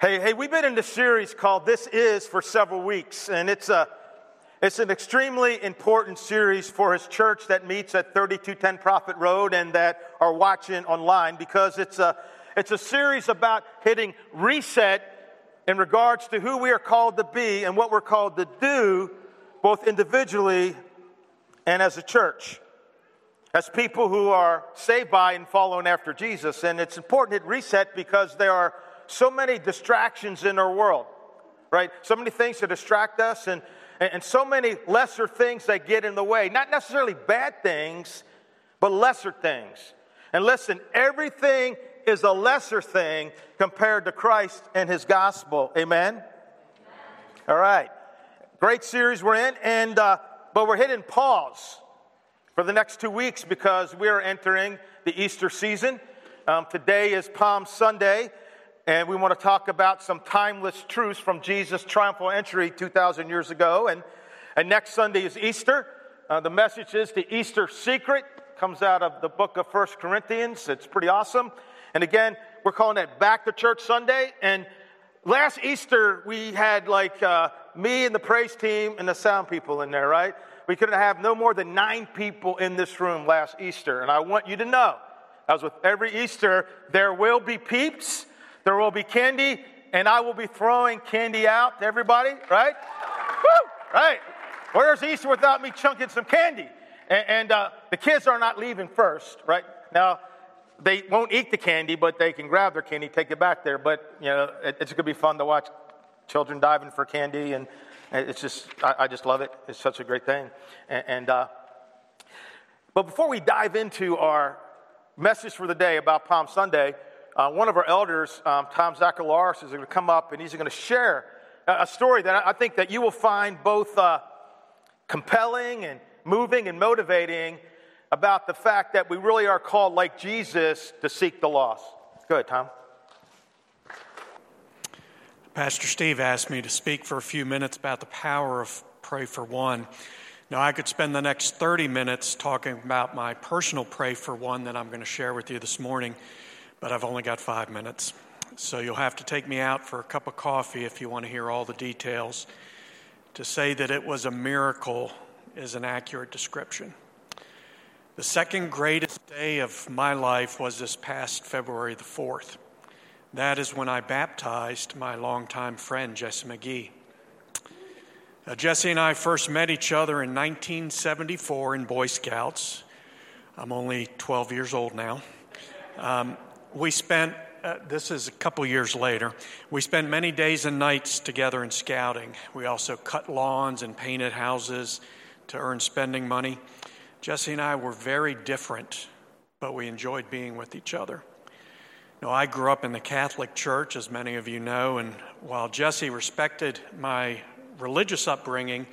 Hey, hey, we've been in this series called This Is for several weeks, and it's a it's an extremely important series for his church that meets at 3210 Prophet Road and that are watching online because it's a it's a series about hitting reset in regards to who we are called to be and what we're called to do both individually and as a church. As people who are saved by and following after Jesus. And it's important to reset because there are so many distractions in our world, right? So many things to distract us and, and so many lesser things that get in the way. Not necessarily bad things, but lesser things. And listen, everything is a lesser thing compared to Christ and his gospel. Amen? All right. Great series we're in, and uh, but we're hitting pause for the next two weeks because we are entering the Easter season. Um, today is Palm Sunday, and we want to talk about some timeless truths from Jesus' triumphal entry 2,000 years ago. And, and next Sunday is Easter. Uh, the message is the Easter secret, comes out of the book of First Corinthians. It's pretty awesome. And again, we're calling it Back to Church Sunday. And last Easter, we had like uh, me and the praise team and the sound people in there, right? We couldn't have no more than nine people in this room last Easter. And I want you to know, as with every Easter, there will be peeps there will be candy, and I will be throwing candy out to everybody, right? Woo! Right. Where's Easter without me chunking some candy? And, and uh, the kids are not leaving first, right? Now, they won't eat the candy, but they can grab their candy, take it back there. But, you know, it, it's going to be fun to watch children diving for candy. And it's just, I, I just love it. It's such a great thing. And, and uh, but before we dive into our message for the day about Palm Sunday, uh, one of our elders, um, Tom Zacharias, is going to come up and he's going to share a story that I think that you will find both uh, compelling and moving and motivating about the fact that we really are called, like Jesus, to seek the lost. Go ahead, Tom. Pastor Steve asked me to speak for a few minutes about the power of Pray for One. Now, I could spend the next 30 minutes talking about my personal Pray for One that I'm going to share with you this morning but I've only got five minutes. So you'll have to take me out for a cup of coffee if you want to hear all the details. To say that it was a miracle is an accurate description. The second greatest day of my life was this past February the 4th. That is when I baptized my longtime friend, Jesse McGee. Uh, Jesse and I first met each other in 1974 in Boy Scouts. I'm only 12 years old now. Um, we spent, uh, this is a couple years later, we spent many days and nights together in scouting. We also cut lawns and painted houses to earn spending money. Jesse and I were very different, but we enjoyed being with each other. Now, I grew up in the Catholic Church, as many of you know, and while Jesse respected my religious upbringing,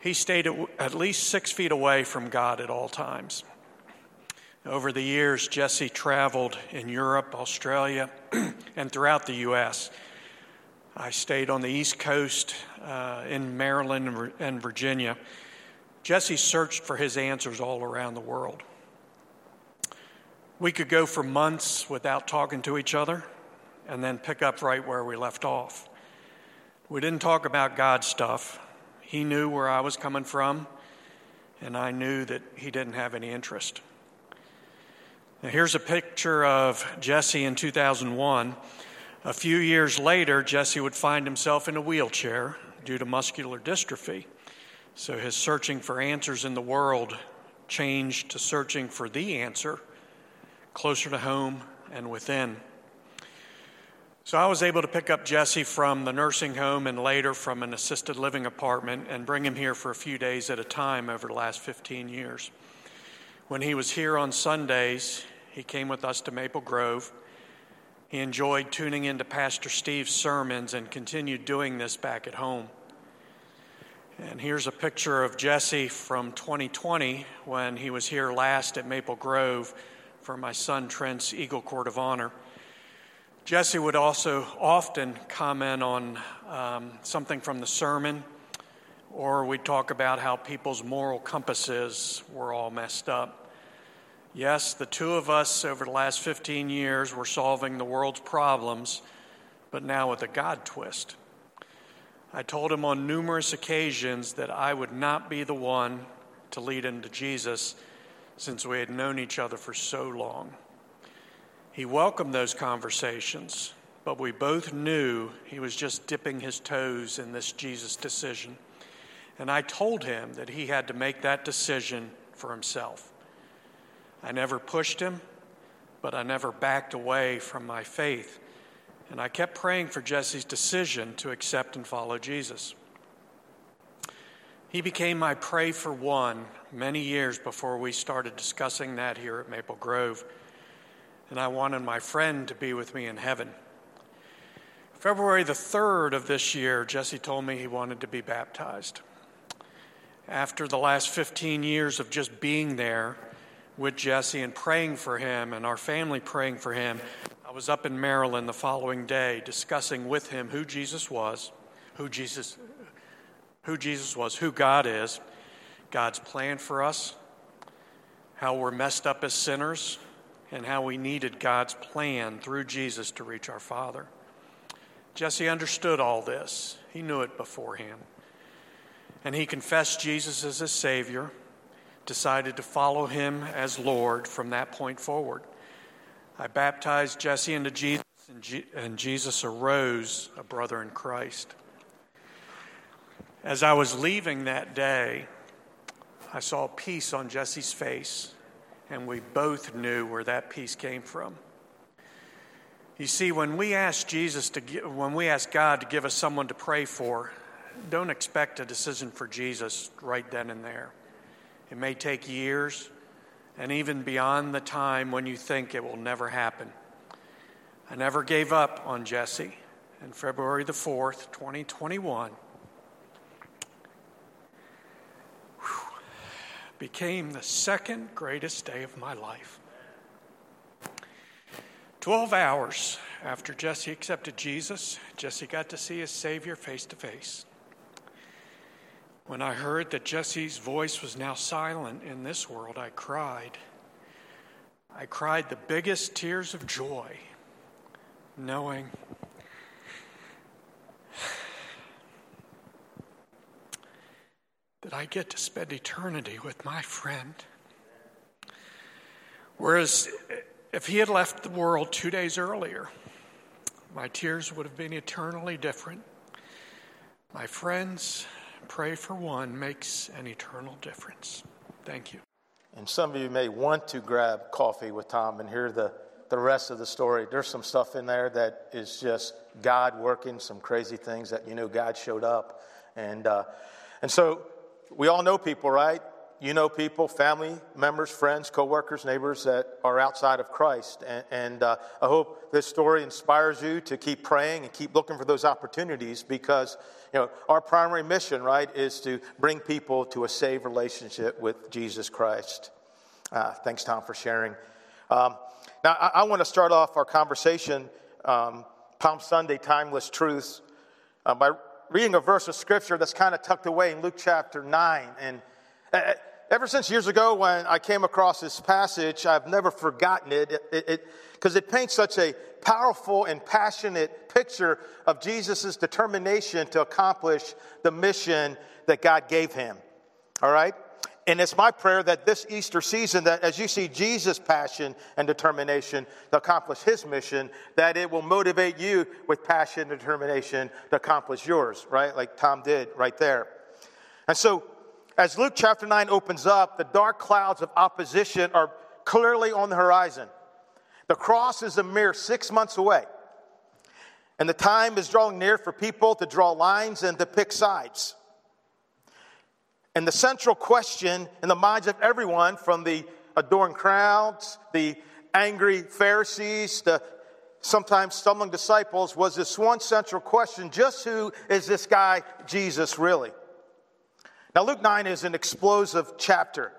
he stayed at least six feet away from God at all times. Over the years, Jesse traveled in Europe, Australia, and throughout the U.S. I stayed on the East Coast uh, in Maryland and Virginia. Jesse searched for his answers all around the world. We could go for months without talking to each other and then pick up right where we left off. We didn't talk about God stuff. He knew where I was coming from, and I knew that he didn't have any interest. Now, here's a picture of Jesse in 2001. A few years later, Jesse would find himself in a wheelchair due to muscular dystrophy. So his searching for answers in the world changed to searching for the answer closer to home and within. So I was able to pick up Jesse from the nursing home and later from an assisted living apartment and bring him here for a few days at a time over the last 15 years. When he was here on Sundays, he came with us to Maple Grove. He enjoyed tuning into Pastor Steve's sermons and continued doing this back at home. And here's a picture of Jesse from 2020 when he was here last at Maple Grove for my son Trent's Eagle Court of Honor. Jesse would also often comment on um, something from the sermon, or we'd talk about how people's moral compasses were all messed up. Yes, the two of us over the last 15 years were solving the world's problems, but now with a God twist. I told him on numerous occasions that I would not be the one to lead him to Jesus since we had known each other for so long. He welcomed those conversations, but we both knew he was just dipping his toes in this Jesus decision. And I told him that he had to make that decision for himself. I never pushed him, but I never backed away from my faith. And I kept praying for Jesse's decision to accept and follow Jesus. He became my pray for one many years before we started discussing that here at Maple Grove and I wanted my friend to be with me in heaven. February the 3rd of this year, Jesse told me he wanted to be baptized. After the last 15 years of just being there with Jesse and praying for him and our family praying for him, I was up in Maryland the following day discussing with him who Jesus was, who Jesus who Jesus was, who God is, God's plan for us, how we're messed up as sinners, and how we needed God's plan through Jesus to reach our Father. Jesse understood all this, he knew it beforehand. And he confessed Jesus as his Savior, decided to follow him as Lord from that point forward. I baptized Jesse into Jesus, and, Jesus arose a brother in Christ. As I was leaving that day, I saw peace on Jesse's face and we both knew where that peace came from. You see, when we ask Jesus to give, when we ask God to give us someone to pray for, don't expect a decision for Jesus right then and there. It may take years and even beyond the time when you think it will never happen. I never gave up on Jesse. And February the 4th, 2021, became the second greatest day of my life. Twelve hours after Jesse accepted Jesus, Jesse got to see his Savior face to face. When I heard that Jesse's voice was now silent in this world, I cried. I cried the biggest tears of joy, knowing that I get to spend eternity with my friend. Whereas if he had left the world two days earlier, my tears would have been eternally different. My friends, pray for one makes an eternal difference. Thank you. And some of you may want to grab coffee with Tom and hear the, the rest of the story. There's some stuff in there that is just God working, some crazy things that you know God showed up. And, uh, and so we all know people, right? You know people, family members, friends, coworkers, neighbors that are outside of Christ. And, and uh, I hope this story inspires you to keep praying and keep looking for those opportunities because, you know, our primary mission, right, is to bring people to a saved relationship with Jesus Christ. Uh, thanks, Tom, for sharing. Um, now, I, I want to start off our conversation, um, Palm Sunday Timeless Truths, uh, by reading a verse of scripture that's kind of tucked away in Luke chapter 9. And uh, ever since years ago when I came across this passage, I've never forgotten it because it, it, it, paints such a powerful and passionate picture of Jesus' determination to accomplish the mission that God gave him. All right? And it's my prayer that this Easter season, that as you see Jesus' passion and determination to accomplish his mission, that it will motivate you with passion and determination to accomplish yours, right? Like Tom did right there. And so, as Luke chapter 9 opens up, the dark clouds of opposition are clearly on the horizon. The cross is a mere six months away. And the time is drawing near for people to draw lines and to pick sides. And the central question in the minds of everyone, from the adoring crowds, the angry Pharisees, the sometimes stumbling disciples, was this one central question just who is this guy, Jesus, really? Now, Luke 9 is an explosive chapter.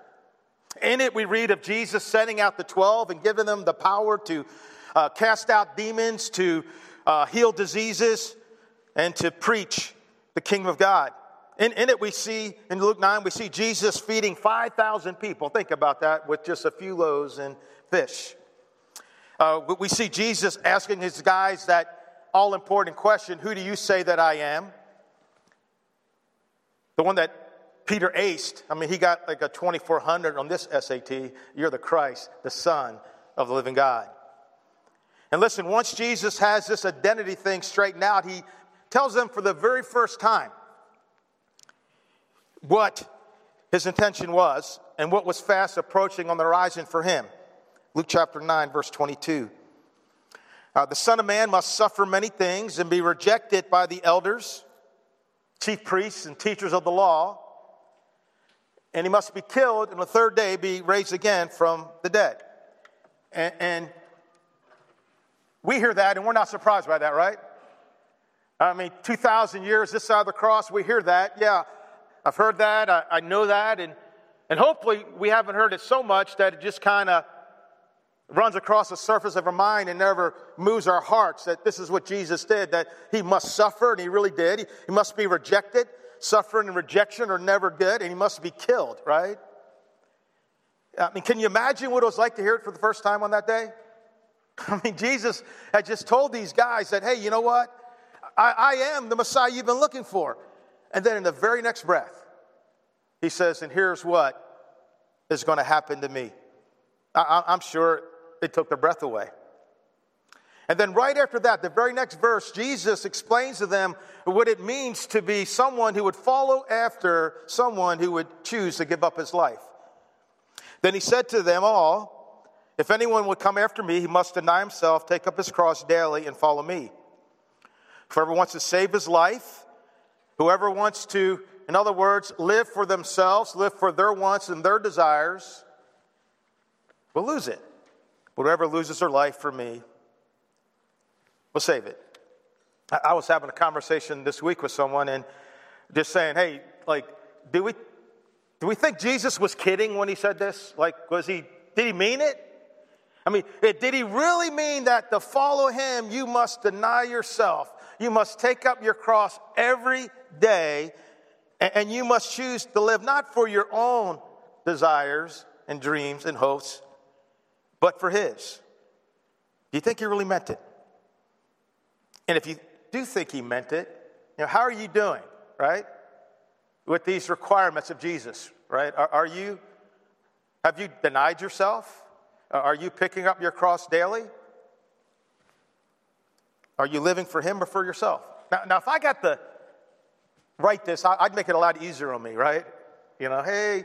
In it, we read of Jesus sending out the 12 and giving them the power to uh, cast out demons, to uh, heal diseases, and to preach the kingdom of God. In, in it, we see, in Luke 9, we see Jesus feeding 5,000 people. Think about that with just a few loaves and fish. Uh, we see Jesus asking his guys that all important question Who do you say that I am? The one that Peter aced. I mean, he got like a 2400 on this SAT. You're the Christ, the Son of the living God. And listen, once Jesus has this identity thing straightened out, he tells them for the very first time what his intention was and what was fast approaching on the horizon for him. Luke chapter 9, verse 22. Uh, the Son of Man must suffer many things and be rejected by the elders, chief priests, and teachers of the law, and he must be killed, and the third day be raised again from the dead. And, and we hear that, and we're not surprised by that, right? I mean, 2,000 years this side of the cross, we hear that. Yeah, I've heard that. I, I know that. And, and hopefully, we haven't heard it so much that it just kind of runs across the surface of our mind and never moves our hearts that this is what Jesus did, that he must suffer, and he really did. He, he must be rejected. Suffering and rejection are never good, and he must be killed, right? I mean, can you imagine what it was like to hear it for the first time on that day? I mean, Jesus had just told these guys that, hey, you know what? I, I am the Messiah you've been looking for. And then in the very next breath, he says, and here's what is going to happen to me. I, I'm sure it took their breath away. And then, right after that, the very next verse, Jesus explains to them what it means to be someone who would follow after someone who would choose to give up his life. Then he said to them all, If anyone would come after me, he must deny himself, take up his cross daily, and follow me. Whoever wants to save his life, whoever wants to, in other words, live for themselves, live for their wants and their desires, will lose it. Whoever loses their life for me will save it. I was having a conversation this week with someone and just saying, hey, like, do we, do we think Jesus was kidding when he said this? Like, was he, did he mean it? I mean, eh, did he really mean that to follow him, you must deny yourself? You must take up your cross every day, and you must choose to live not for your own desires and dreams and hopes, but for His. Do you think He really meant it? And if you do think He meant it, you know, how are you doing, right? With these requirements of Jesus, right? Are, are you, have you denied yourself? Uh, are you picking up your cross daily? Are you living for Him or for yourself? Now, now if I got to write this, I'd make it a lot easier on me, right? You know, hey,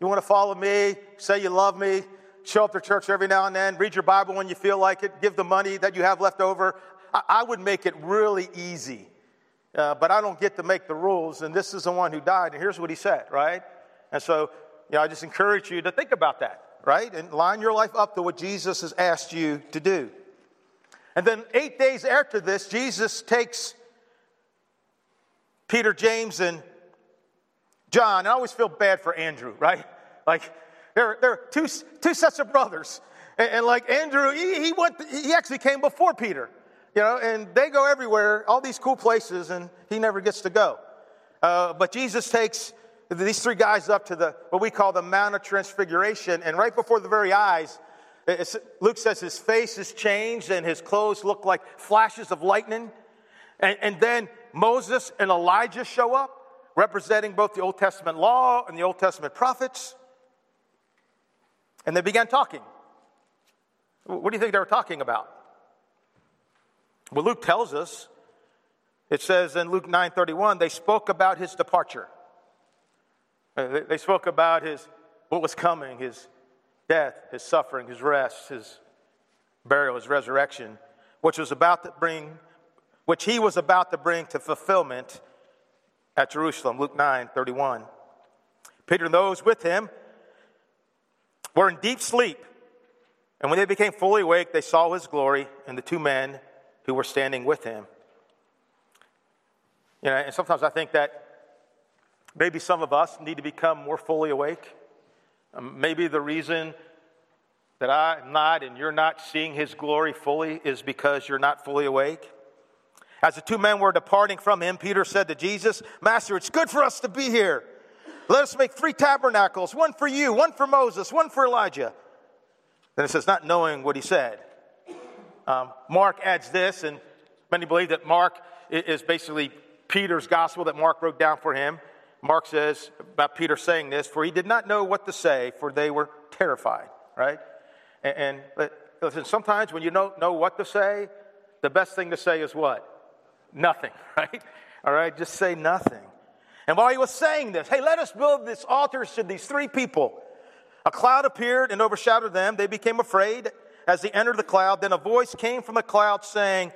you want to follow me? Say you love me? show up to church every now and then, read your Bible when you feel like it, give the money that you have left over. I, would make it really easy. Uh, but I don't get to make the rules, and this is the one who died, and here's what he said, right? And so, you know, I just encourage you to think about that, right? And line your life up to what Jesus has asked you to do. And then eight days after this, Jesus takes Peter, James, and John. And I always feel bad for Andrew, right? Like, there are two, two sets of brothers. And, and like Andrew, he, he, went, he actually came before Peter, you know, and they go everywhere, all these cool places, and he never gets to go. Uh, but Jesus takes these three guys up to the what we call the Mount of Transfiguration, and right before the very eyes, Luke says his face is changed and his clothes look like flashes of lightning. And, and then Moses and Elijah show up, representing both the Old Testament law and the Old Testament prophets. And they began talking. What do you think they were talking about? Well, Luke tells us, it says in Luke 9:31, they spoke about his departure. Uh, they spoke about his what was coming, his death, his suffering, his rest, his burial, his resurrection, which was about to bring, which he was about to bring to fulfillment at Jerusalem. Luke 9:31. Peter and those with him were in deep sleep. And when they became fully awake, they saw his glory and the two men who were standing with him. You know, and sometimes I think that maybe some of us need to become more fully awake. Um, maybe the reason that I'm not and you're not seeing his glory fully is because you're not fully awake. As the two men were departing from him, Peter said to Jesus, Master, it's good for us to be here. Let us make three tabernacles one for you, one for Moses, one for Elijah. Then it says, not knowing what he said. Um, Mark adds this, and Many believe that Mark is basically Peter's gospel that Mark wrote down for him. Mark says about Peter saying this, for he did not know what to say, for they were terrified, right? And, and listen, sometimes when you don't know what to say, the best thing to say is what? Nothing, right? All right, just say nothing. And while he was saying this, hey, let us build this altar to these three people. A cloud appeared and overshadowed them. They became afraid as he entered the cloud. Then a voice came from the cloud saying,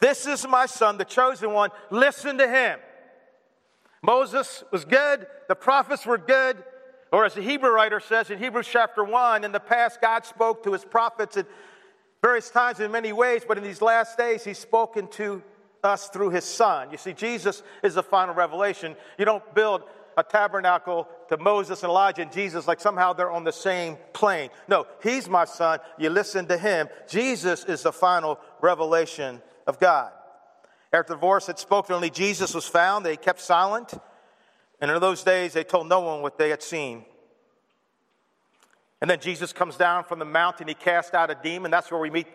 This is my son, the chosen one. Listen to him. Moses was good. The prophets were good. Or as the Hebrew writer says in Hebrews chapter 1, in the past, God spoke to his prophets at various times in many ways, but in these last days, he's spoken to us through his son. You see, Jesus is the final revelation. You don't build a tabernacle to Moses and Elijah and Jesus like somehow they're on the same plane. No, he's my son. You listen to him. Jesus is the final revelation of God. After the divorce had spoken, only Jesus was found. They kept silent. And in those days, they told no one what they had seen. And then Jesus comes down from the mountain. He cast out a demon. That's where we meet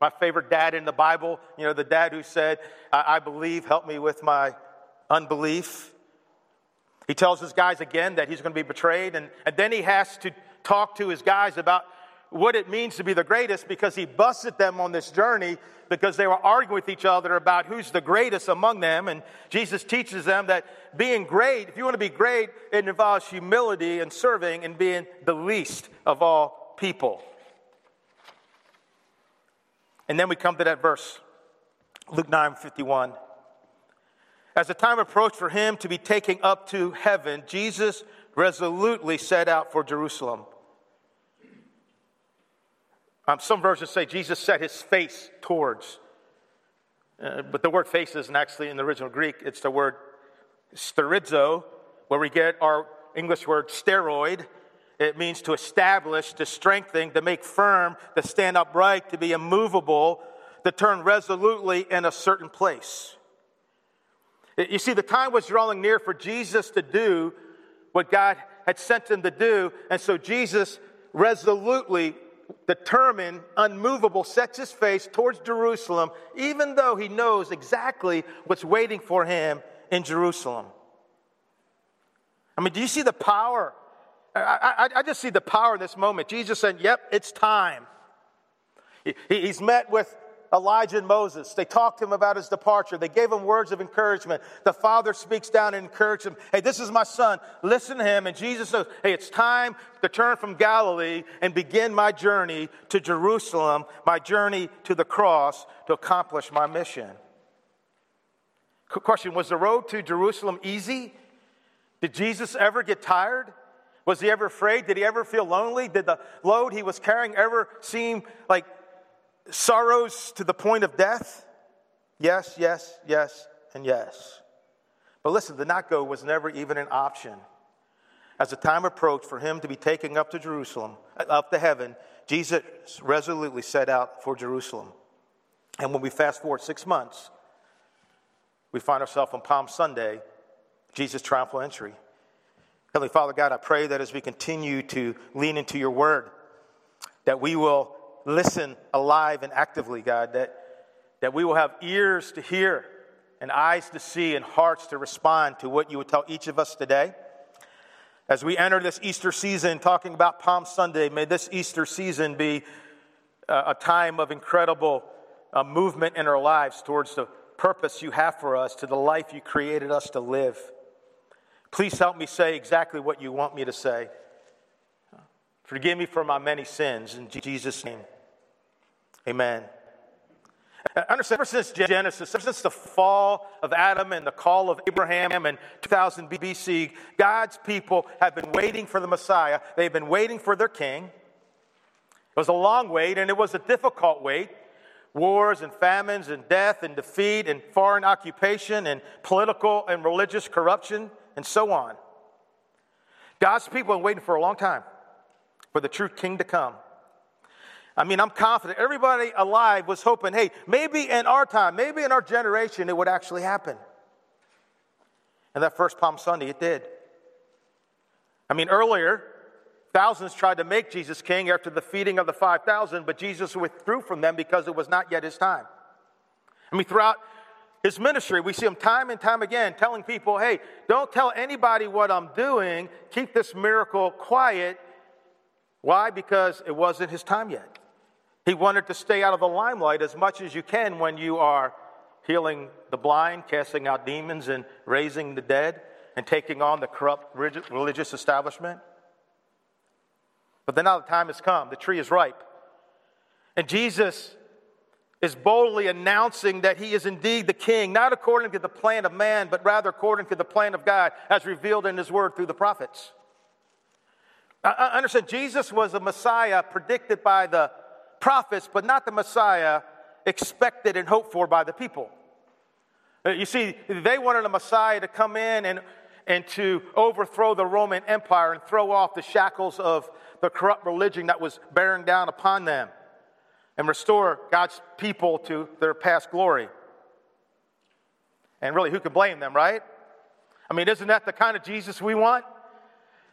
my favorite dad in the Bible. You know, the dad who said, I, I believe, help me with my unbelief. He tells his guys again that he's going to be betrayed, and, and then he has to talk to his guys about what it means to be the greatest because he busted them on this journey because they were arguing with each other about who's the greatest among them. And Jesus teaches them that being great, if you want to be great, it involves humility and serving and being the least of all people. And then we come to that verse, Luke 9 51. As the time approached for him to be taken up to heaven, Jesus resolutely set out for Jerusalem. Um, some versions say Jesus set his face towards, uh, but the word face isn't actually in the original Greek. It's the word sterizo, where we get our English word steroid. It means to establish, to strengthen, to make firm, to stand upright, to be immovable, to turn resolutely in a certain place. You see, the time was drawing near for Jesus to do what God had sent him to do. And so Jesus resolutely, determined, unmovable, sets his face towards Jerusalem, even though he knows exactly what's waiting for him in Jerusalem. I mean, do you see the power? I, I, I just see the power in this moment. Jesus said, Yep, it's time. He, he's met with Elijah and Moses. They talked to him about his departure. They gave him words of encouragement. The father speaks down and encourages him. Hey, this is my son. Listen to him. And Jesus says, Hey, it's time to turn from Galilee and begin my journey to Jerusalem, my journey to the cross to accomplish my mission. Question Was the road to Jerusalem easy? Did Jesus ever get tired? Was he ever afraid? Did he ever feel lonely? Did the load he was carrying ever seem like sorrows to the point of death? Yes, yes, yes, and yes. But listen, the not go was never even an option. As the time approached for him to be taken up to Jerusalem, uh, up to heaven, Jesus resolutely set out for Jerusalem. And when we fast forward six months, we find ourselves on Palm Sunday, Jesus' triumphal entry. Heavenly Father God, I pray that as we continue to lean into your word, that we will listen alive and actively, God, that, that we will have ears to hear and eyes to see and hearts to respond to what you would tell each of us today. As we enter this Easter season, talking about Palm Sunday, may this Easter season be a time of incredible uh, movement in our lives towards the purpose you have for us, to the life you created us to live. Please help me say exactly what you want me to say. Forgive me for my many sins. In Jesus' name. Amen. Uh, understand, ever since Genesis, ever since the fall of Adam and the call of Abraham in 2000 BC, God's people have been waiting for the Messiah. They've been waiting for their king. It was a long wait, and it was a difficult wait. Wars and famines and death and defeat and foreign occupation and political and religious corruption and so on. God's people have been waiting for a long time for the true king to come. I mean, I'm confident everybody alive was hoping, hey, maybe in our time, maybe in our generation, it would actually happen. And that first Palm Sunday, it did. I mean, earlier, thousands tried to make Jesus king after the feeding of the 5,000, but Jesus withdrew from them because it was not yet his time. I mean, throughout his ministry, we see him time and time again telling people, hey, don't tell anybody what I'm doing. Keep this miracle quiet. Why? Because it wasn't his time yet. He wanted to stay out of the limelight as much as you can when you are healing the blind, casting out demons, and raising the dead, and taking on the corrupt religious establishment. But then now the time has come, the tree is ripe. And Jesus is boldly announcing that he is indeed the king, not according to the plan of man, but rather according to the plan of God, as revealed in his word through the prophets. I understand Jesus was a Messiah predicted by the prophets, but not the Messiah expected and hoped for by the people. Uh, you see, they wanted a Messiah to come in and, and to overthrow the Roman Empire and throw off the shackles of the corrupt religion that was bearing down upon them and restore God's people to their past glory. And really, who could blame them, right? I mean, isn't that the kind of Jesus we want?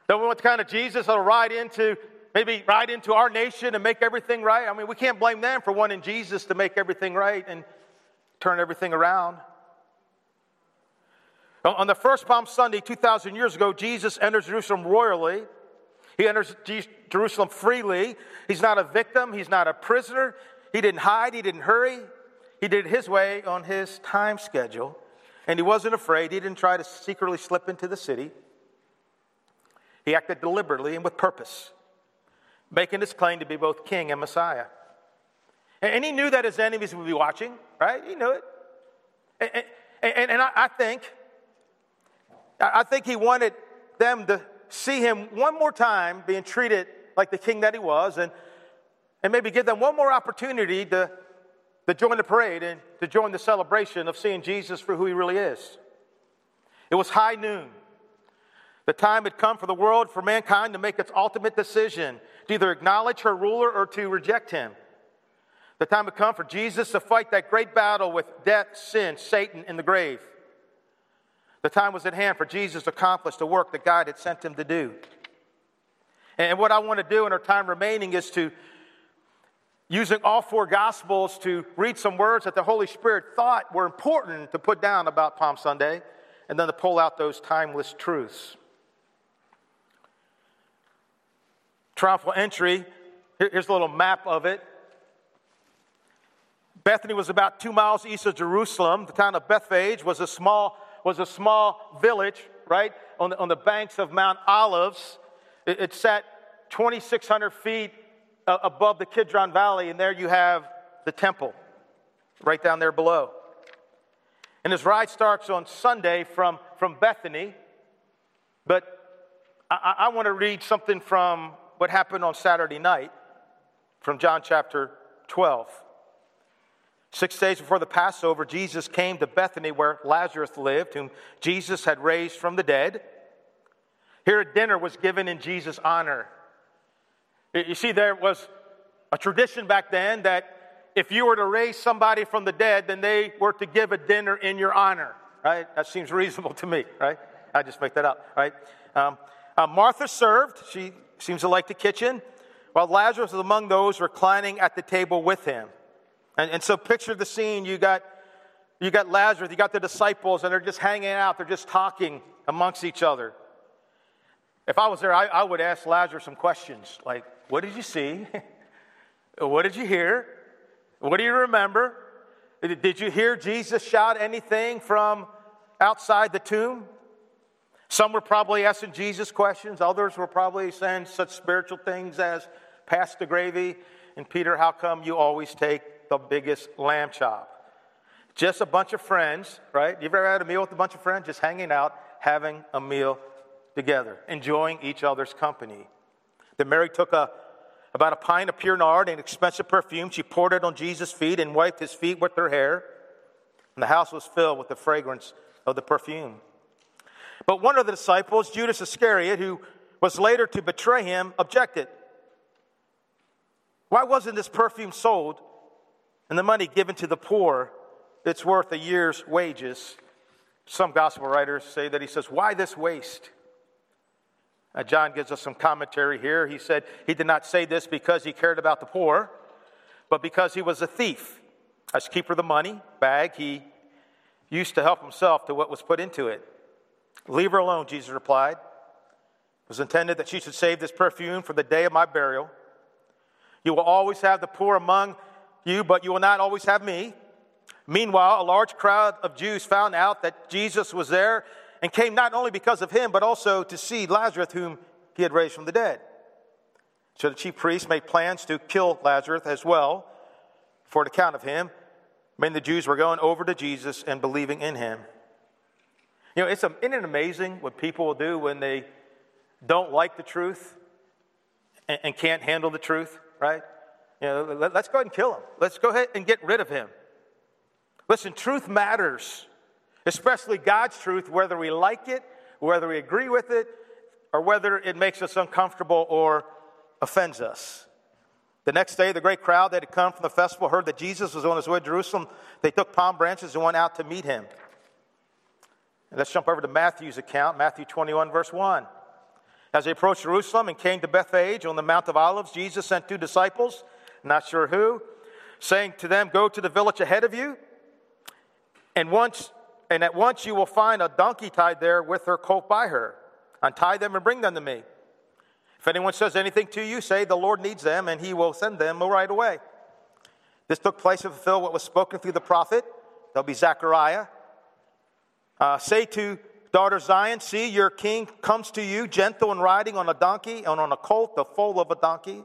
Don't we want the kind of Jesus that'll ride into, maybe ride into our nation and make everything right? I mean, we can't blame them for wanting Jesus to make everything right and turn everything around. On the first Palm Sunday, 2,000 years ago, Jesus enters Jerusalem royally. He enters Jerusalem freely. He's not a victim, he's not a prisoner. He didn't hide, he didn't hurry. He did it his way on his time schedule. And he wasn't afraid. He didn't try to secretly slip into the city. He acted deliberately and with purpose, making his claim to be both king and Messiah. And he knew that his enemies would be watching, right? He knew it. And, and, and I think, I think he wanted them to see him one more time being treated like the king that he was and, and maybe give them one more opportunity to, to join the parade and to join the celebration of seeing Jesus for who he really is. It was high noon. The time had come for the world, for mankind to make its ultimate decision to either acknowledge her ruler or to reject him. The time had come for Jesus to fight that great battle with death, sin, Satan, and the grave. The time was at hand for Jesus to accomplish the work that God had sent him to do. And what I want to do in our time remaining is to, using all four Gospels, to read some words that the Holy Spirit thought were important to put down about Palm Sunday, and then to pull out those timeless truths. Triumphal entry, here's a little map of it. Bethany was about two miles east of Jerusalem. The town of Bethphage was a small was a small village, right, on the, on the banks of Mount Olives. It, it sat 2,600 feet above the Kidron Valley, and there you have the temple, right down there below. And this ride starts on Sunday from, from Bethany, but I, I want to read something from what happened on Saturday night from John chapter 12. Six days before the Passover, Jesus came to Bethany where Lazarus lived, whom Jesus had raised from the dead. Here, a dinner was given in Jesus' honor. You see, there was a tradition back then that if you were to raise somebody from the dead, then they were to give a dinner in your honor, right? That seems reasonable to me, right? I just make that up, right? Um, uh, Martha served. She seems to like the kitchen, while Lazarus was among those reclining at the table with him. And, and so picture the scene. You got, you got Lazarus, you got the disciples, and they're just hanging out. They're just talking amongst each other. If I was there, I, I would ask Lazarus some questions like, What did you see? what did you hear? What do you remember? Did you hear Jesus shout anything from outside the tomb? Some were probably asking Jesus questions. Others were probably saying such spiritual things as, Pass the gravy. And Peter, how come you always take the biggest lamb chop. Just a bunch of friends, right? You've ever had a meal with a bunch of friends? Just hanging out, having a meal together, enjoying each other's company. Then Mary took a, about a pint of pure nard, expensive perfume. She poured it on Jesus' feet and wiped his feet with her hair. And the house was filled with the fragrance of the perfume. But one of the disciples, Judas Iscariot, who was later to betray him, objected. Why wasn't this perfume sold and the money given to the poor, it's worth a year's wages. Some gospel writers say that he says, Why this waste? Uh, John gives us some commentary here. He said he did not say this because he cared about the poor, but because he was a thief. As keeper of the money bag, he used to help himself to what was put into it. Leave her alone, Jesus replied. It was intended that she should save this perfume for the day of my burial. You will always have the poor among you, but you will not always have me. Meanwhile, a large crowd of Jews found out that Jesus was there and came not only because of him, but also to see Lazarus, whom he had raised from the dead. So the chief priests made plans to kill Lazarus as well for the account of him. Many the Jews were going over to Jesus and believing in him. You know, it's, isn't it amazing what people will do when they don't like the truth and, and can't handle the truth, right? You know, let, let's go ahead and kill him. Let's go ahead and get rid of him. Listen, truth matters, especially God's truth, whether we like it, whether we agree with it, or whether it makes us uncomfortable or offends us. The next day, the great crowd that had come from the festival heard that Jesus was on his way to Jerusalem. They took palm branches and went out to meet him. And let's jump over to Matthew's account, Matthew 21, verse 1. As they approached Jerusalem and came to Bethphage on the Mount of Olives, Jesus sent two disciples, not sure who, saying to them, Go to the village ahead of you, and once and at once you will find a donkey tied there with her colt by her. Untie them and bring them to me. If anyone says anything to you, say, The Lord needs them, and he will send them right away. This took place to fulfill what was spoken through the prophet. There'll be Zechariah. Uh, say to daughter Zion, See, your king comes to you, gentle and riding on a donkey and on a colt, the foal of a donkey.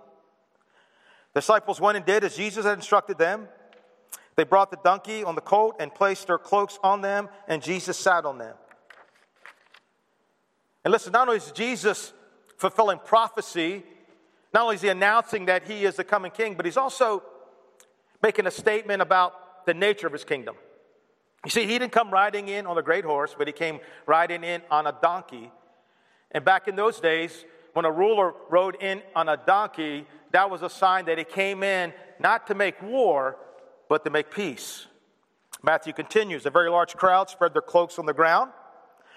The disciples went and did as Jesus had instructed them. They brought the donkey on the colt and placed their cloaks on them, and Jesus sat on them. And listen, not only is Jesus fulfilling prophecy. Not only is he announcing that he is the coming king, but he's also making a statement about the nature of his kingdom. You see, he didn't come riding in on a great horse, but he came riding in on a donkey. And back in those days, when a ruler rode in on a donkey, that was a sign that he came in not to make war, but to make peace. Matthew continues A very large crowd spread their cloaks on the ground,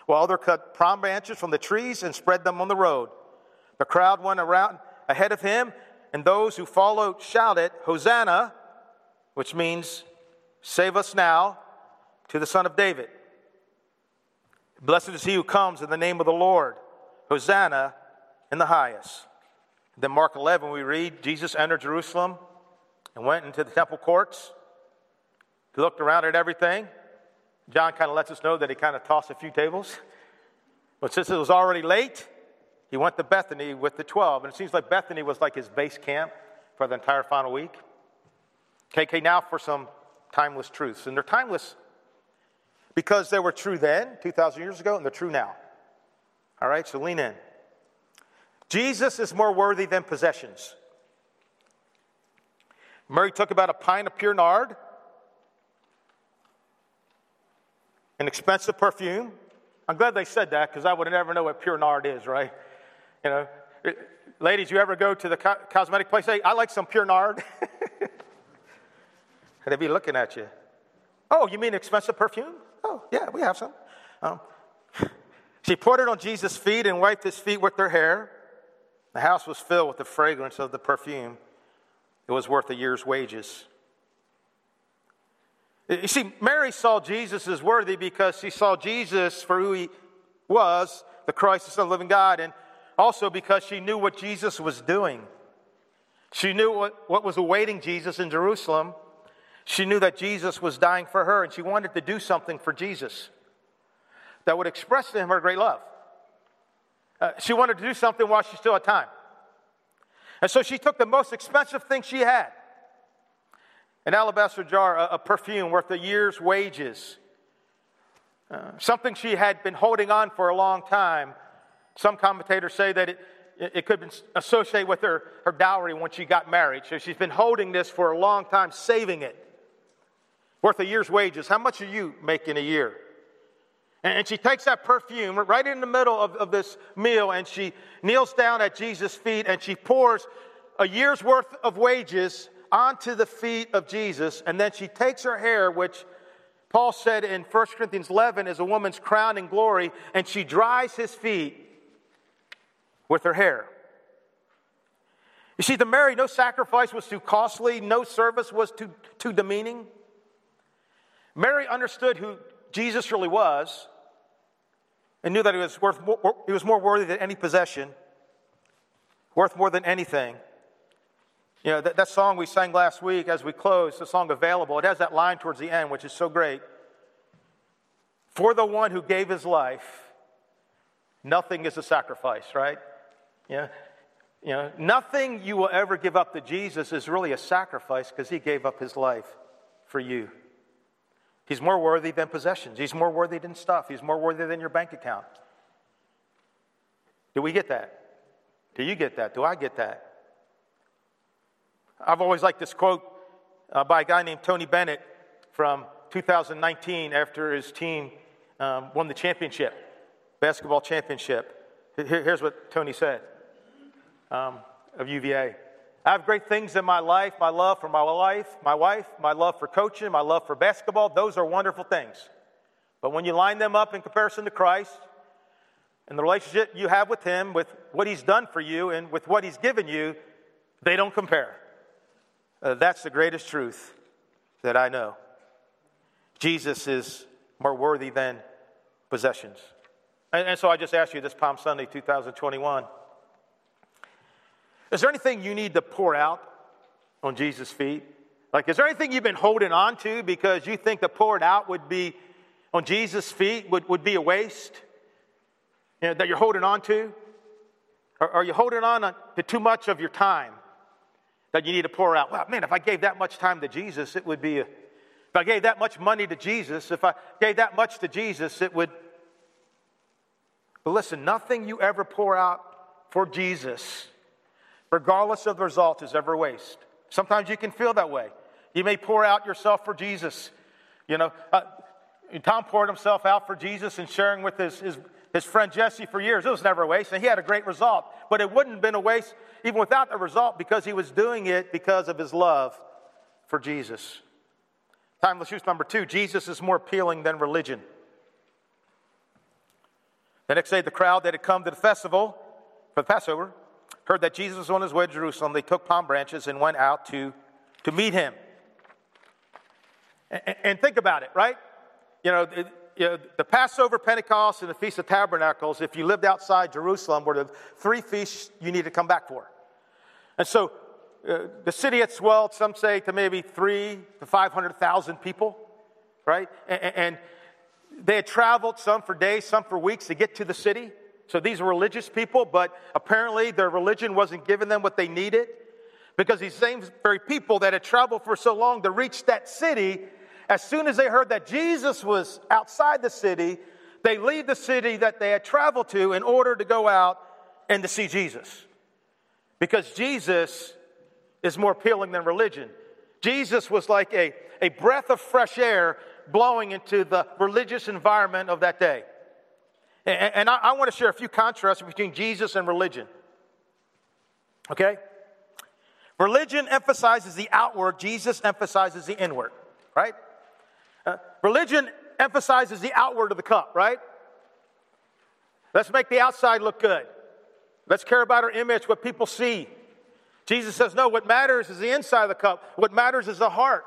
while others cut palm branches from the trees and spread them on the road. The crowd went around ahead of him, and those who followed shouted, Hosanna, which means, Save us now, to the Son of David. Blessed is he who comes in the name of the Lord. Hosanna in the highest. Then, Mark 11, we read Jesus entered Jerusalem and went into the temple courts. He looked around at everything. John kind of lets us know that he kind of tossed a few tables. But since it was already late, he went to Bethany with the 12, and it seems like Bethany was like his base camp for the entire final week. Okay, now for some timeless truths. And they're timeless because they were true then, 2,000 years ago, and they're true now. All right, so lean in. Jesus is more worthy than possessions. Mary took about a pint of pure nard, an expensive perfume. I'm glad they said that because I would never know what pure nard is, right? You know, ladies, you ever go to the co- cosmetic place? Say, I like some pure nard. and They'd be looking at you. Oh, you mean expensive perfume? Oh, yeah, we have some. Um, she poured it on Jesus' feet and wiped his feet with her hair. The house was filled with the fragrance of the perfume. It was worth a year's wages. You see, Mary saw Jesus as worthy because she saw Jesus for who he was, the Christ, the Son of the living God, and also because she knew what Jesus was doing. She knew what, what was awaiting Jesus in Jerusalem. She knew that Jesus was dying for her, and she wanted to do something for Jesus that would express to him her great love. Uh, she wanted to do something while she still had time. And so she took the most expensive thing she had an alabaster jar, a, a perfume worth a year's wages, uh, something she had been holding on for a long time some commentators say that it, it could be associated with her, her dowry when she got married. So she's been holding this for a long time, saving it. Worth a year's wages. How much are you making a year? And she takes that perfume right in the middle of, of this meal and she kneels down at Jesus' feet and she pours a year's worth of wages onto the feet of Jesus. And then she takes her hair, which Paul said in 1 Corinthians 11 is a woman's crown in glory, and she dries his feet with her hair. You see, to Mary, no sacrifice was too costly, no service was too, too demeaning. Mary understood who Jesus really was and knew that he was, worth more, he was more worthy than any possession, worth more than anything. You know, that, that song we sang last week as we closed, the song Available, it has that line towards the end, which is so great. For the one who gave his life, nothing is a sacrifice, right? Yeah. You know, nothing you will ever give up to Jesus is really a sacrifice because he gave up his life for you. He's more worthy than possessions. He's more worthy than stuff. He's more worthy than your bank account. Do we get that? Do you get that? Do I get that? I've always liked this quote uh, by a guy named Tony Bennett from 2019 after his team um, won the championship, basketball championship. Here, here's what Tony said um, of UVA. I have great things in my life my love for my life, my wife, my love for coaching, my love for basketball. Those are wonderful things. But when you line them up in comparison to Christ and the relationship you have with Him, with what He's done for you, and with what He's given you, they don't compare. Uh, that's the greatest truth that I know. Jesus is more worthy than possessions. And, and so I just ask you this Palm Sunday 2021 is there anything you need to pour out on Jesus' feet? Like, is there anything you've been holding on to because you think to pour it out would be on Jesus' feet would, would be a waste? You know, that you're holding on to? Or are you holding on uh, to too much of your time that you need to pour out? Well, man, if I gave that much time to Jesus, it would be a, if I gave that much money to Jesus, if I gave that much to Jesus, it would. But listen, nothing you ever pour out for Jesus regardless of the result, is ever waste. Sometimes you can feel that way. You may pour out yourself for Jesus. You know, uh, Tom poured himself out for Jesus and sharing with his, his, his friend Jesse for years. It was never a waste, and he had a great result. But it wouldn't have been a waste even without the result because he was doing it because of his love for Jesus. Timeless truth number two Jesus is more appealing than religion. The next day, the crowd that had come to the festival for the Passover heard that Jesus was on his way to Jerusalem, they took palm branches and went out to, to meet him. And, and think about it, right? You know, it, you know, the Passover, Pentecost, and the Feast of Tabernacles, if you lived outside Jerusalem, were the three feasts you need to come back for. And so uh, the city had swelled, some say, to maybe three to 500,000 people, right? And, and they had traveled, some for days, some for weeks, to get to the city. So these were religious people, but apparently their religion wasn't giving them what they needed because these same very people that had traveled for so long to reach that city, as soon as they heard that Jesus was outside the city, they leave the city that they had traveled to in order to go out and to see Jesus. Because Jesus is more appealing than religion. Jesus was like a, a breath of fresh air blowing into the religious environment of that day. And, I want to share a few contrasts between Jesus and religion. Okay? Religion emphasizes the outward, Jesus emphasizes the inward, right? Uh, religion emphasizes the outward of the cup, right? Let's make the outside look good. Let's care about our image, what people see. Jesus says, no, what matters is the inside of the cup. What matters is the heart.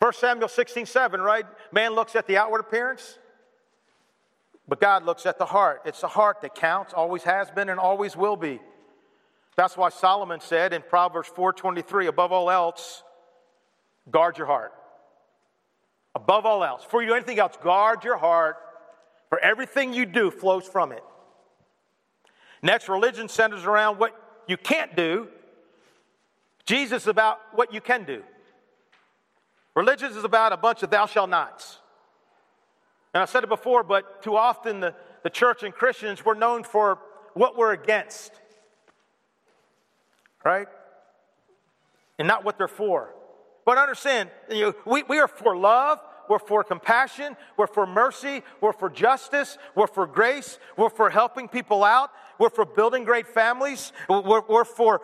1 Samuel 16, 7, right? Man looks at the outward appearance, but God looks at the heart. It's the heart that counts, always has been, and always will be. That's why Solomon said in Proverbs 4:23, above all else, guard your heart. Above all else, before you do anything else, guard your heart, for everything you do flows from it. Next, religion centers around what you can't do. Jesus is about what you can do. Religion is about a bunch of thou shalt nots. And I've said it before, but too often the, the church and Christians, we're known for what we're against, right? And not what they're for. But understand, you know, we, we are for love, we're for compassion, we're for mercy, we're for justice, we're for grace, we're for helping people out, we're for building great families, we're, we're for,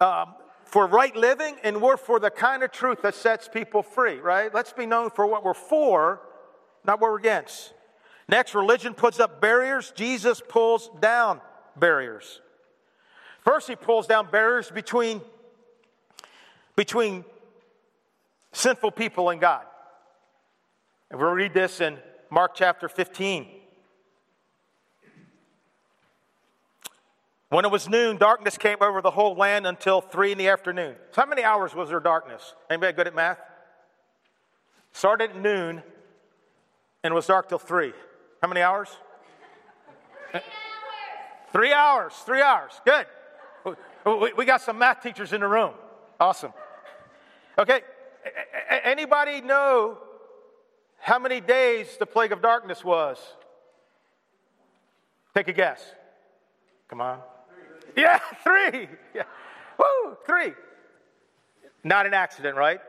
um, for right living, and we're for the kind of truth that sets people free, right? Let's be known for what we're for not what we're against. Next, religion puts up barriers, Jesus pulls down barriers. First, he pulls down barriers between, between sinful people and God. And we'll read this in Mark chapter 15. When it was noon, darkness came over the whole land until three in the afternoon. So, how many hours was there darkness? Anybody good at math? Started at noon and it was dark till three. How many hours? Three hours. Three hours. Three hours. Good. We got some math teachers in the room. Awesome. Okay. Anybody know how many days the plague of darkness was? Take a guess. Come on. Yeah, three. Yeah. Woo, three. Not an accident, right?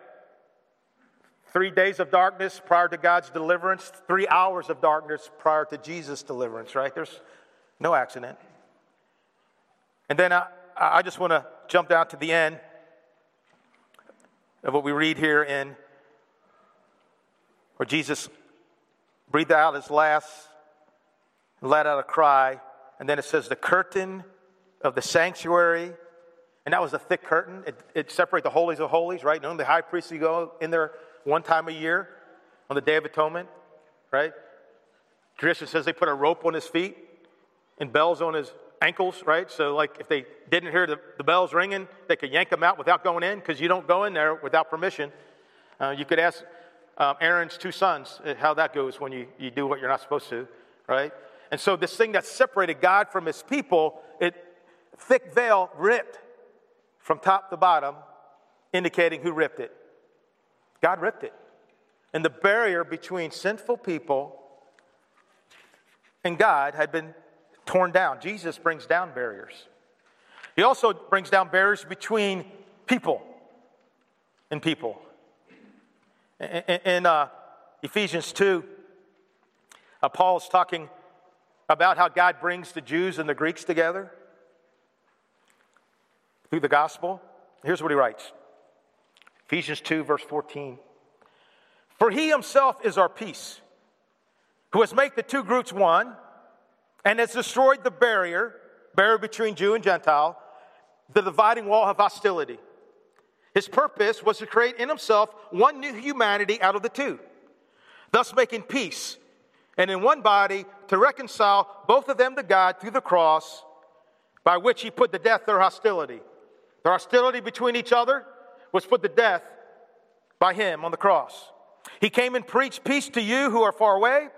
Three days of darkness prior to God's deliverance, three hours of darkness prior to Jesus' deliverance, right? There's no accident. And then I, I just want to jump down to the end of what we read here in where Jesus breathed out his last, let out a cry, and then it says, The curtain of the sanctuary, and that was a thick curtain. It, it separated the holies of holies, right? Knowing the high priest would go in there one time a year on the Day of Atonement, right? Tradition says they put a rope on his feet and bells on his ankles, right? So, like, if they didn't hear the, the bells ringing, they could yank them out without going in because you don't go in there without permission. Uh, you could ask um, Aaron's two sons uh, how that goes when you, you do what you're not supposed to, right? And so, this thing that separated God from his people, it thick veil ripped from top to bottom, indicating who ripped it. God ripped it. And the barrier between sinful people and God had been torn down. Jesus brings down barriers. He also brings down barriers between people and people. In uh, Ephesians 2, uh, Paul is talking about how God brings the Jews and the Greeks together through the gospel. Here's what he writes Ephesians 2, verse 14. For he himself is our peace, who has made the two groups one and has destroyed the barrier, barrier between Jew and Gentile, the dividing wall of hostility. His purpose was to create in himself one new humanity out of the two, thus making peace, and in one body to reconcile both of them to God through the cross, by which he put to death their hostility. Their hostility between each other was put to death by him on the cross. He came and preached peace to you who are far away,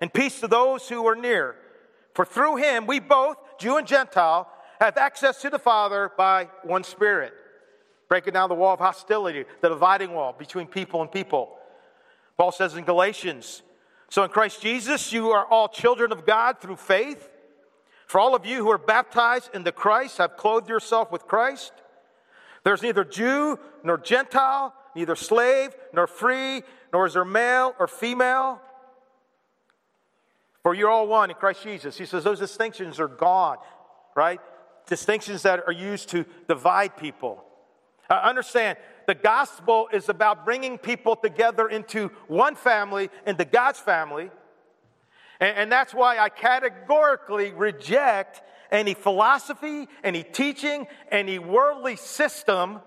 and peace to those who are near. For through him, we both, Jew and Gentile, have access to the Father by one Spirit, breaking down the wall of hostility, the dividing wall between people and people. Paul says in Galatians, so in Christ Jesus, you are all children of God through faith. For all of you who are baptized into Christ have clothed yourself with Christ. There's neither Jew nor Gentile, neither slave nor free, nor is there male or female for you're all one in Christ Jesus. He says those distinctions are gone, right? Distinctions that are used to divide people. Uh, understand, the gospel is about bringing people together into one family, into God's family. And, and that's why I categorically reject any philosophy, any teaching, any worldly system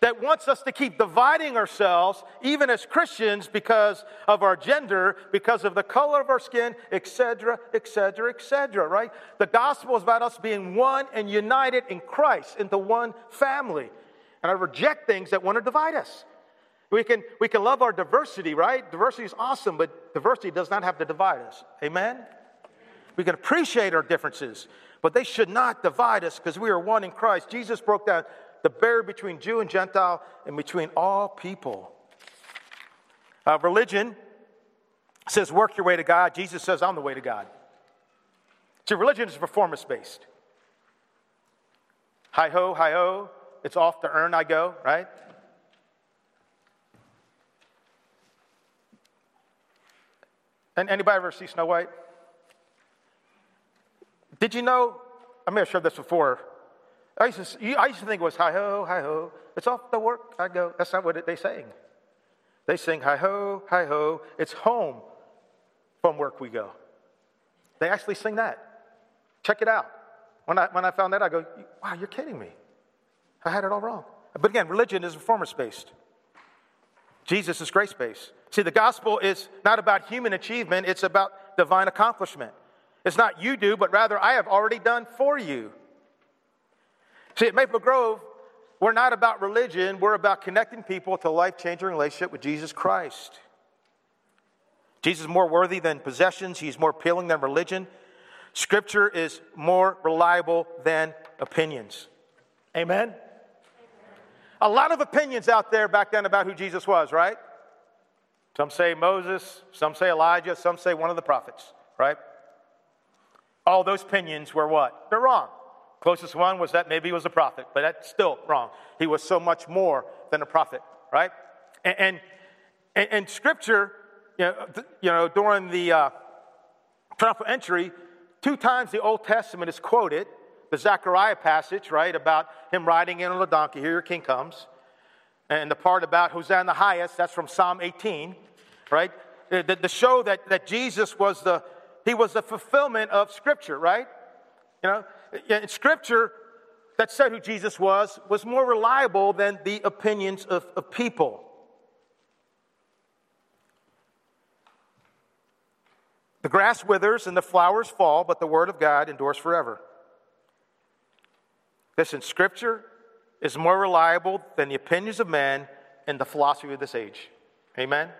that wants us to keep dividing ourselves, even as Christians, because of our gender, because of the color of our skin, etc., etc., etc., right? The gospel is about us being one and united in Christ into one family. And I reject things that want to divide us. We can, we can love our diversity, right? Diversity is awesome, but diversity does not have to divide us. Amen? We can appreciate our differences, but they should not divide us because we are one in Christ. Jesus broke down the barrier between Jew and Gentile and between all people. Uh, religion says, work your way to God. Jesus says, I'm the way to God. See, religion is performance based. Hi ho, hi ho. It's off the earn I go, right? And anybody ever see Snow White? Did you know? I may have shared this before. I used to, I used to think it was hi ho, hi ho. It's off to work, I go. That's not what they sing. They sing hi ho, hi ho. It's home from work we go. They actually sing that. Check it out. When I, when I found that, I go, wow, you're kidding me. I had it all wrong. But again, religion is performance based. Jesus is grace based. See, the gospel is not about human achievement, it's about divine accomplishment. It's not you do, but rather I have already done for you. See, at Maple Grove, we're not about religion, we're about connecting people to a life changing relationship with Jesus Christ. Jesus is more worthy than possessions, he's more appealing than religion. Scripture is more reliable than opinions. Amen? A lot of opinions out there back then about who Jesus was, right? Some say Moses, some say Elijah, some say one of the prophets, right? All those opinions were what? They're wrong. Closest one was that maybe he was a prophet, but that's still wrong. He was so much more than a prophet, right? And, and, and Scripture, you know, you know during the uh, triumphal entry, two times the Old Testament is quoted. The Zechariah passage, right, about him riding in on a donkey, here your king comes. And the part about Hosanna the highest, that's from Psalm 18, right? The, the show that, that Jesus was the, he was the fulfillment of Scripture, right? You know, Scripture that said who Jesus was was more reliable than the opinions of, of people. The grass withers and the flowers fall, but the word of God endures forever. Listen, Scripture is more reliable than the opinions of men and the philosophy of this age. Amen?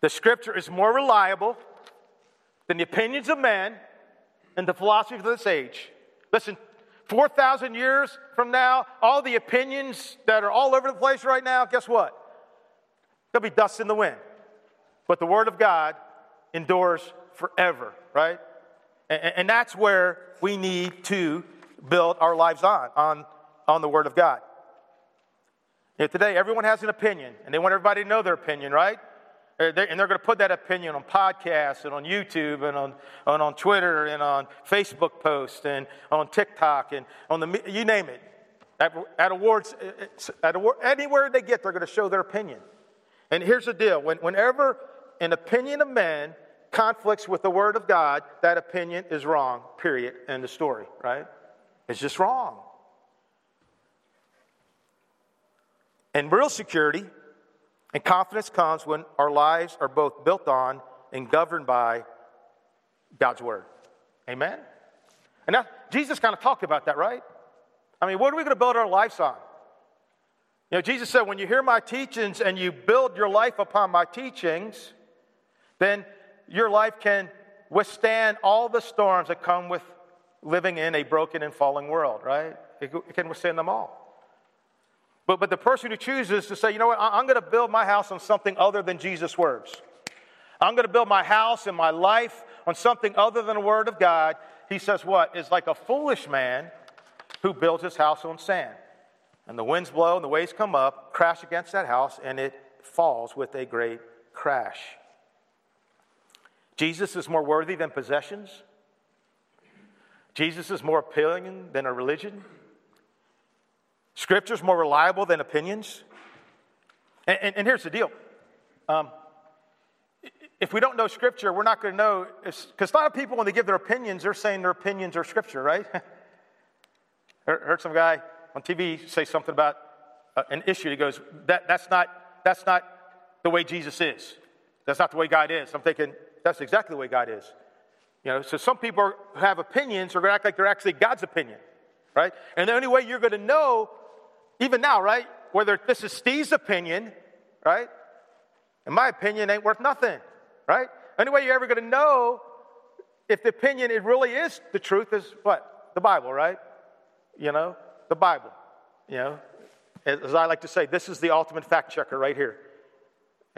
The Scripture is more reliable than the opinions of men and the philosophy of this age. Listen, 4,000 years from now, all the opinions that are all over the place right now, guess what? They'll be dust in the wind. But the Word of God endures forever, right? And, and that's where we need to build our lives on, on, on the Word of God. You know, today, everyone has an opinion, and they want everybody to know their opinion, right? And they're going to put that opinion on podcasts and on YouTube and on, and on Twitter and on Facebook posts and on TikTok and on the, you name it. At, at awards, eh, eh, at award, anywhere they get, they're going to show their opinion. And here's the deal when, whenever an opinion of man conflicts with the word of God, that opinion is wrong, period. End of story, right? It's just wrong. And real security and confidence comes when our lives are both built on and governed by God's Word. Amen? And now, Jesus kind of talked about that, right? I mean, what are we going to build our lives on? You know, Jesus said, when you hear my teachings and you build your life upon my teachings, then your life can withstand all the storms that come with living in a broken and falling world, right? It, can withstand them all. But, but the person who chooses to say, you know what, I'm going to build my house on something other than Jesus' words. I'm going to build my house and my life on something other than the Word of God. He says, what? Is like a foolish man who builds his house on sand. And the winds blow and the waves come up, crash against that house, and it falls with a great crash. Jesus is more worthy than possessions. Jesus is more appealing than a religion. Scripture's more reliable than opinions. And, and, and here's the deal um, if we don't know Scripture, we're not going to know. Because a lot of people, when they give their opinions, they're saying their opinions are Scripture, right? Heard some guy on TV say something about uh, an issue. He goes, that, that's, not, that's not the way Jesus is. That's not the way God is. I'm thinking, that's exactly the way God is. You know, so some people have opinions are going to act like they're actually God's opinion, right? And the only way you're going to know even now, right? Whether this is Steve's opinion, right? In my opinion, ain't worth nothing, right? Only way you're ever going to know if the opinion it really is the truth is what? The Bible, right? You know, the Bible. You know, as I like to say, this is the ultimate fact checker right here,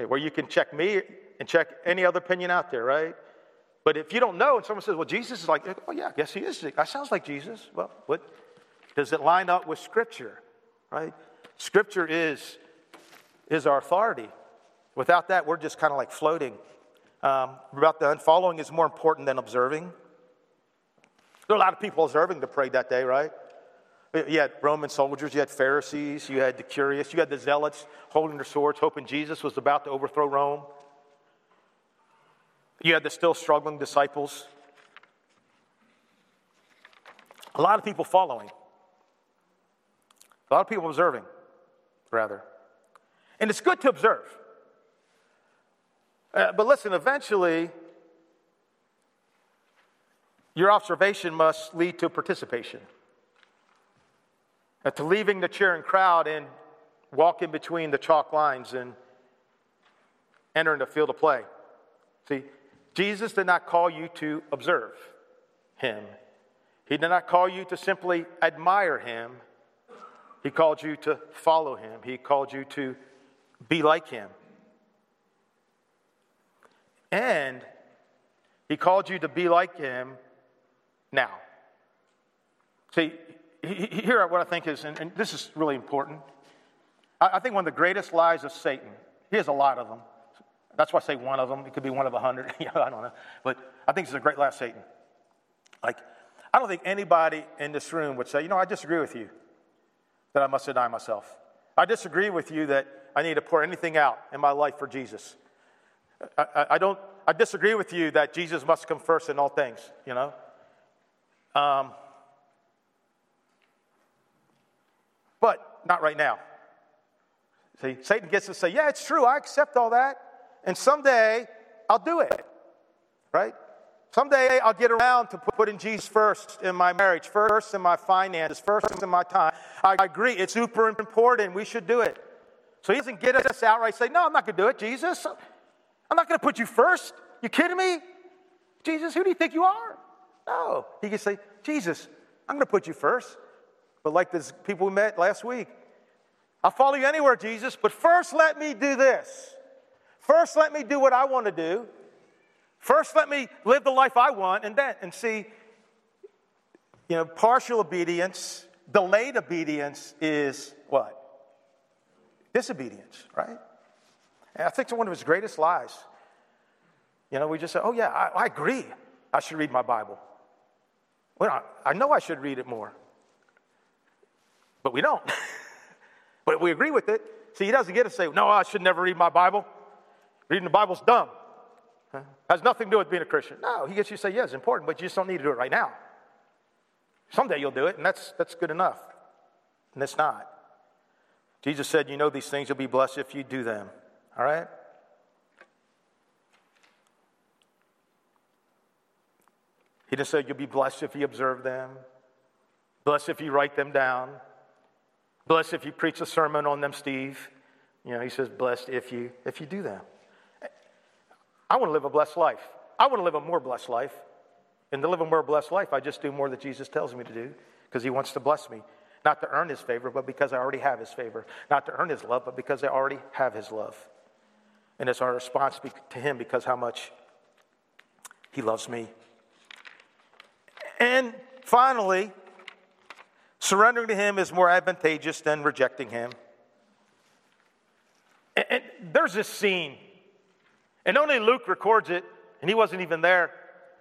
where you can check me and check any other opinion out there, right? But if you don't know, and someone says, "Well, Jesus is like," oh yeah, I guess he is. That sounds like Jesus. Well, what does it line up with Scripture? Right? Scripture is, is our authority. Without that, we're just kind of like floating. Um, about the unfollowing is more important than observing. There are a lot of people observing to pray that day, right? You had Roman soldiers, you had Pharisees, you had the curious, you had the zealots holding their swords, hoping Jesus was about to overthrow Rome. You had the still struggling disciples. A lot of people following. A lot of people observing, rather. And it's good to observe. Uh, but listen, eventually, your observation must lead to participation. Uh, to leaving the cheering crowd and walking between the chalk lines and entering the field of play. See, Jesus did not call you to observe him. He did not call you to simply admire him. He called you to follow him. He called you to be like him. And he called you to be like him now. See, here what I think is, and, this is really important. I, think one of the greatest lies of Satan, he has a lot of them. That's why I say one of them. It could be one of a hundred. I don't know. But I think it's a great lie of Satan. Like, I don't think anybody in this room would say, you know, I disagree with you that I must deny myself. I disagree with you that I need to pour anything out in my life for Jesus. I, I, I don't, I disagree with you that Jesus must come first in all things, you know. Um, but not right now. See, Satan gets to say, yeah, it's true, I accept all that, and someday I'll do it, right? Someday I'll get around to putting Jesus first in my marriage, first in my finances, first in my time. I agree, it's super important. We should do it. So he doesn't get us outright say, No, I'm not going to do it, Jesus. I'm not going to put you first. You kidding me? Jesus, who do you think you are? No. He can say, Jesus, I'm going to put you first. But like these people we met last week, I'll follow you anywhere, Jesus, but first let me do this. First, let me do what I want to do. First, let me live the life I want, and then, and see, you know, partial obedience, delayed obedience is what? Disobedience, right? And I think it's one of his greatest lies. You know, we just say, oh, yeah, I, I agree. I should read my Bible. Well, I, I know I should read it more. But we don't. but we agree with it. See, he doesn't get to say, no, I should never read my Bible. Reading the Bible's dumb. Huh? Has nothing to do with being a Christian. No, he gets you to say, yeah, it's important, but you just don't need to do it right now. Someday you'll do it, and that's, that's good enough. And it's not. Jesus said, You know these things, you'll be blessed if you do them. All right? He just said, You'll be blessed if you observe them, blessed if you write them down, blessed if you preach a sermon on them, Steve. You know, he says, Blessed if you if you do them. I want to live a blessed life. I want to live a more blessed life. And to live a more blessed life, I just do more that Jesus tells me to do because he wants to bless me. Not to earn his favor, but because I already have his favor. Not to earn his love, but because I already have his love. And it's our response to him because how much he loves me. And finally, surrendering to him is more advantageous than rejecting him. And, there's this scene and only Luke records it, and he wasn't even there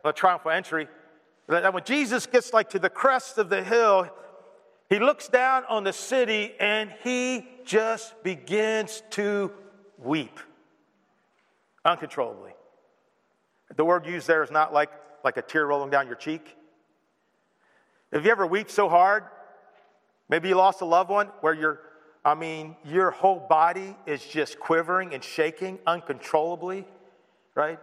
the triumphal entry. That when Jesus gets like to the crest of the hill, he looks down on the city and he just begins to weep uncontrollably. The word used there is not like, like a tear rolling down your cheek. Have you ever wept so hard? Maybe you lost a loved one where you're I mean, your whole body is just quivering and shaking uncontrollably, right?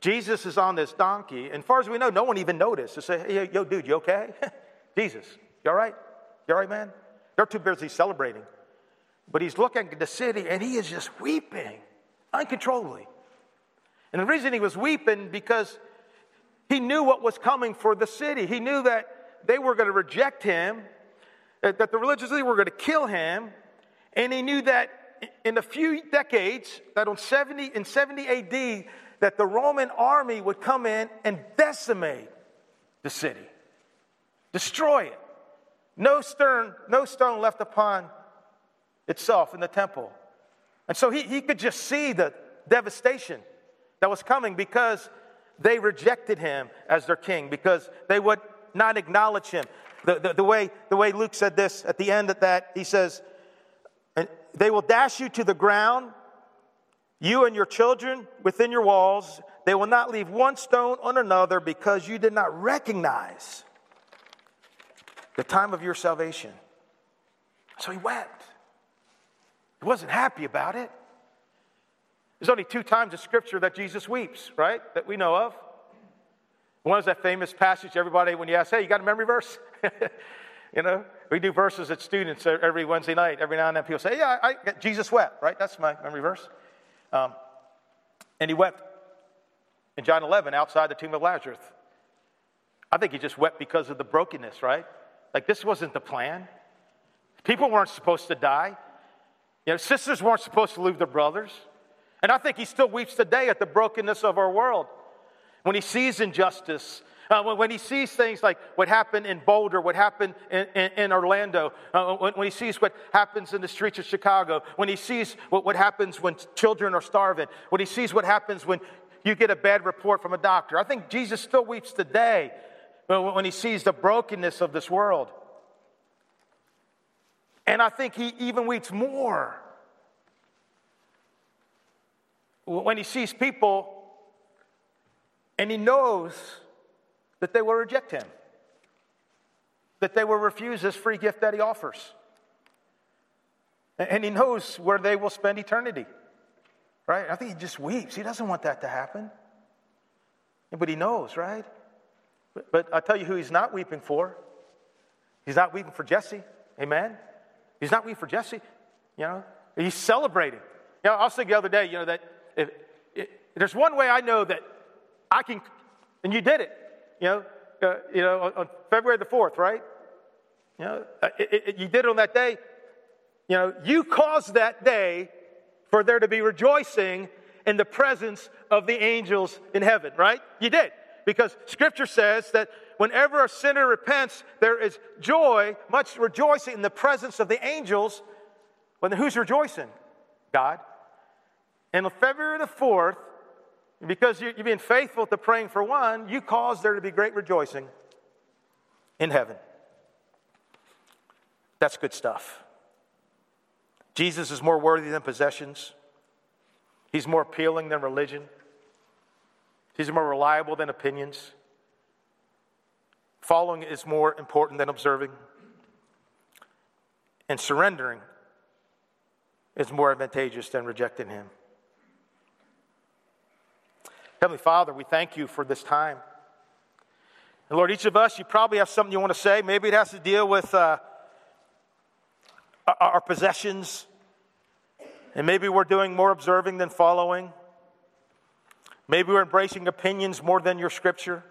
Jesus is on this donkey, and far as we know, no one even noticed to say, hey, yo, dude, you okay? Jesus, you all right? You all right, man? They're too busy celebrating. But he's looking at the city and he is just weeping uncontrollably. And the reason he was weeping because he knew what was coming for the city. He knew that they were going to reject him, that the religious leaders were going to kill him, and he knew that in a few decades, that on 70 in 70 AD, that the Roman army would come in and decimate the city, destroy it. No stone, no stone left upon itself in the temple. And so he, he could just see the devastation that was coming because they rejected him as their king, because they would not acknowledge him. The, the, the, way, the way Luke said this at the end of that, he says, they will dash you to the ground, you and your children within your walls. They will not leave one stone on another because you did not recognize the time of your salvation. So he wept. He wasn't happy about it. There's only two times in Scripture that Jesus weeps, right? That we know of. One is that famous passage, everybody, when you ask, hey, you got a memory verse? you know, we do verses at students every Wednesday night. Every now and then people say, yeah, I, I Jesus wept, right? That's my memory verse. Um, and he wept in John 11 outside the tomb of Lazarus. I think he just wept because of the brokenness, right? Like this wasn't the plan. People weren't supposed to die. You know, sisters weren't supposed to lose their brothers. And I think he still weeps today at the brokenness of our world. When he sees injustice, uh, when, when, he sees things like what happened in Boulder, what happened in, in, in Orlando, uh, when, when, he sees what happens in the streets of Chicago, when he sees what, what happens when children are starving, when he sees what happens when you get a bad report from a doctor. I think Jesus still weeps today when he sees the brokenness of this world. And I think he even weeps more when he sees people and he knows that they will reject him, that they will refuse this free gift that he offers. And he knows where they will spend eternity. Right? I think he just weeps. He doesn't want that to happen. But he knows, right? But, but I'll tell you who he's not weeping for. He's not weeping for Jesse. Amen? He's not weeping for Jesse. You know, he's celebrating. You know, I was thinking the other day, you know, that if, if, there's one way I know that I can, and you did it, you know, uh, you know, on, on, February the 4th, right? You know, uh, it, it, you did it on that day. You know, you caused that day for there to be rejoicing in the presence of the angels in heaven, right? You did. Because scripture says that whenever a sinner repents, there is joy, much rejoicing in the presence of the angels. When who's rejoicing? God. And on February the 4th, because you're being faithful to praying for one, you cause there to be great rejoicing in heaven. That's good stuff. Jesus is more worthy than possessions. He's more appealing than religion. He's more reliable than opinions. Following is more important than observing. And surrendering is more advantageous than rejecting Him. Heavenly Father, we thank you for this time. And Lord, each of us, you probably have something you want to say. Maybe it has to deal with uh, our possessions. And maybe we're doing more observing than following. Maybe we're embracing opinions more than your scripture.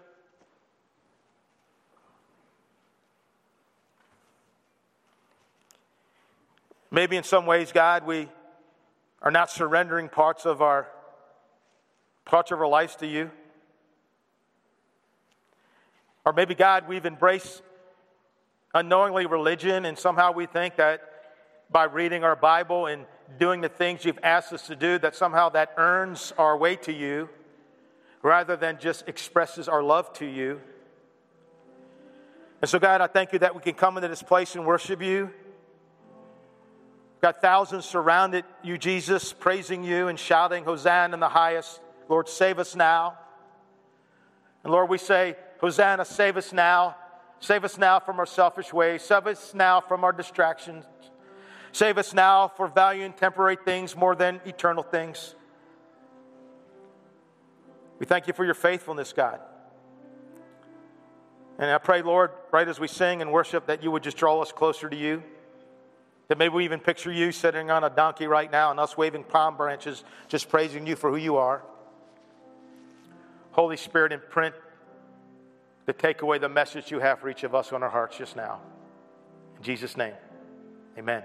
Maybe in some ways, God, we are not surrendering parts of our parts of our lives to you? Or maybe, God, we've embraced unknowingly religion, and somehow we think that by reading our Bible and doing the things you've asked us to do, that somehow that earns our way to you rather than just expresses our love to you. And so, God, I thank you that we can come into this place and worship you. Got thousands surrounded you, Jesus, praising you and shouting, Hosanna in the highest. Lord, save us now. And Lord, we say, Hosanna, save us now. Save us now from our selfish ways. Save us now from our distractions. Save us now for valuing temporary things more than eternal things. We thank you for your faithfulness, God. And I pray, Lord, right as we sing and worship, that you would just draw us closer to you. That maybe we even picture you sitting on a donkey right now and us waving palm branches, just praising you for who you are. Holy Spirit, imprint to take away the message you have for each of us on our hearts just now. In Jesus' name, amen.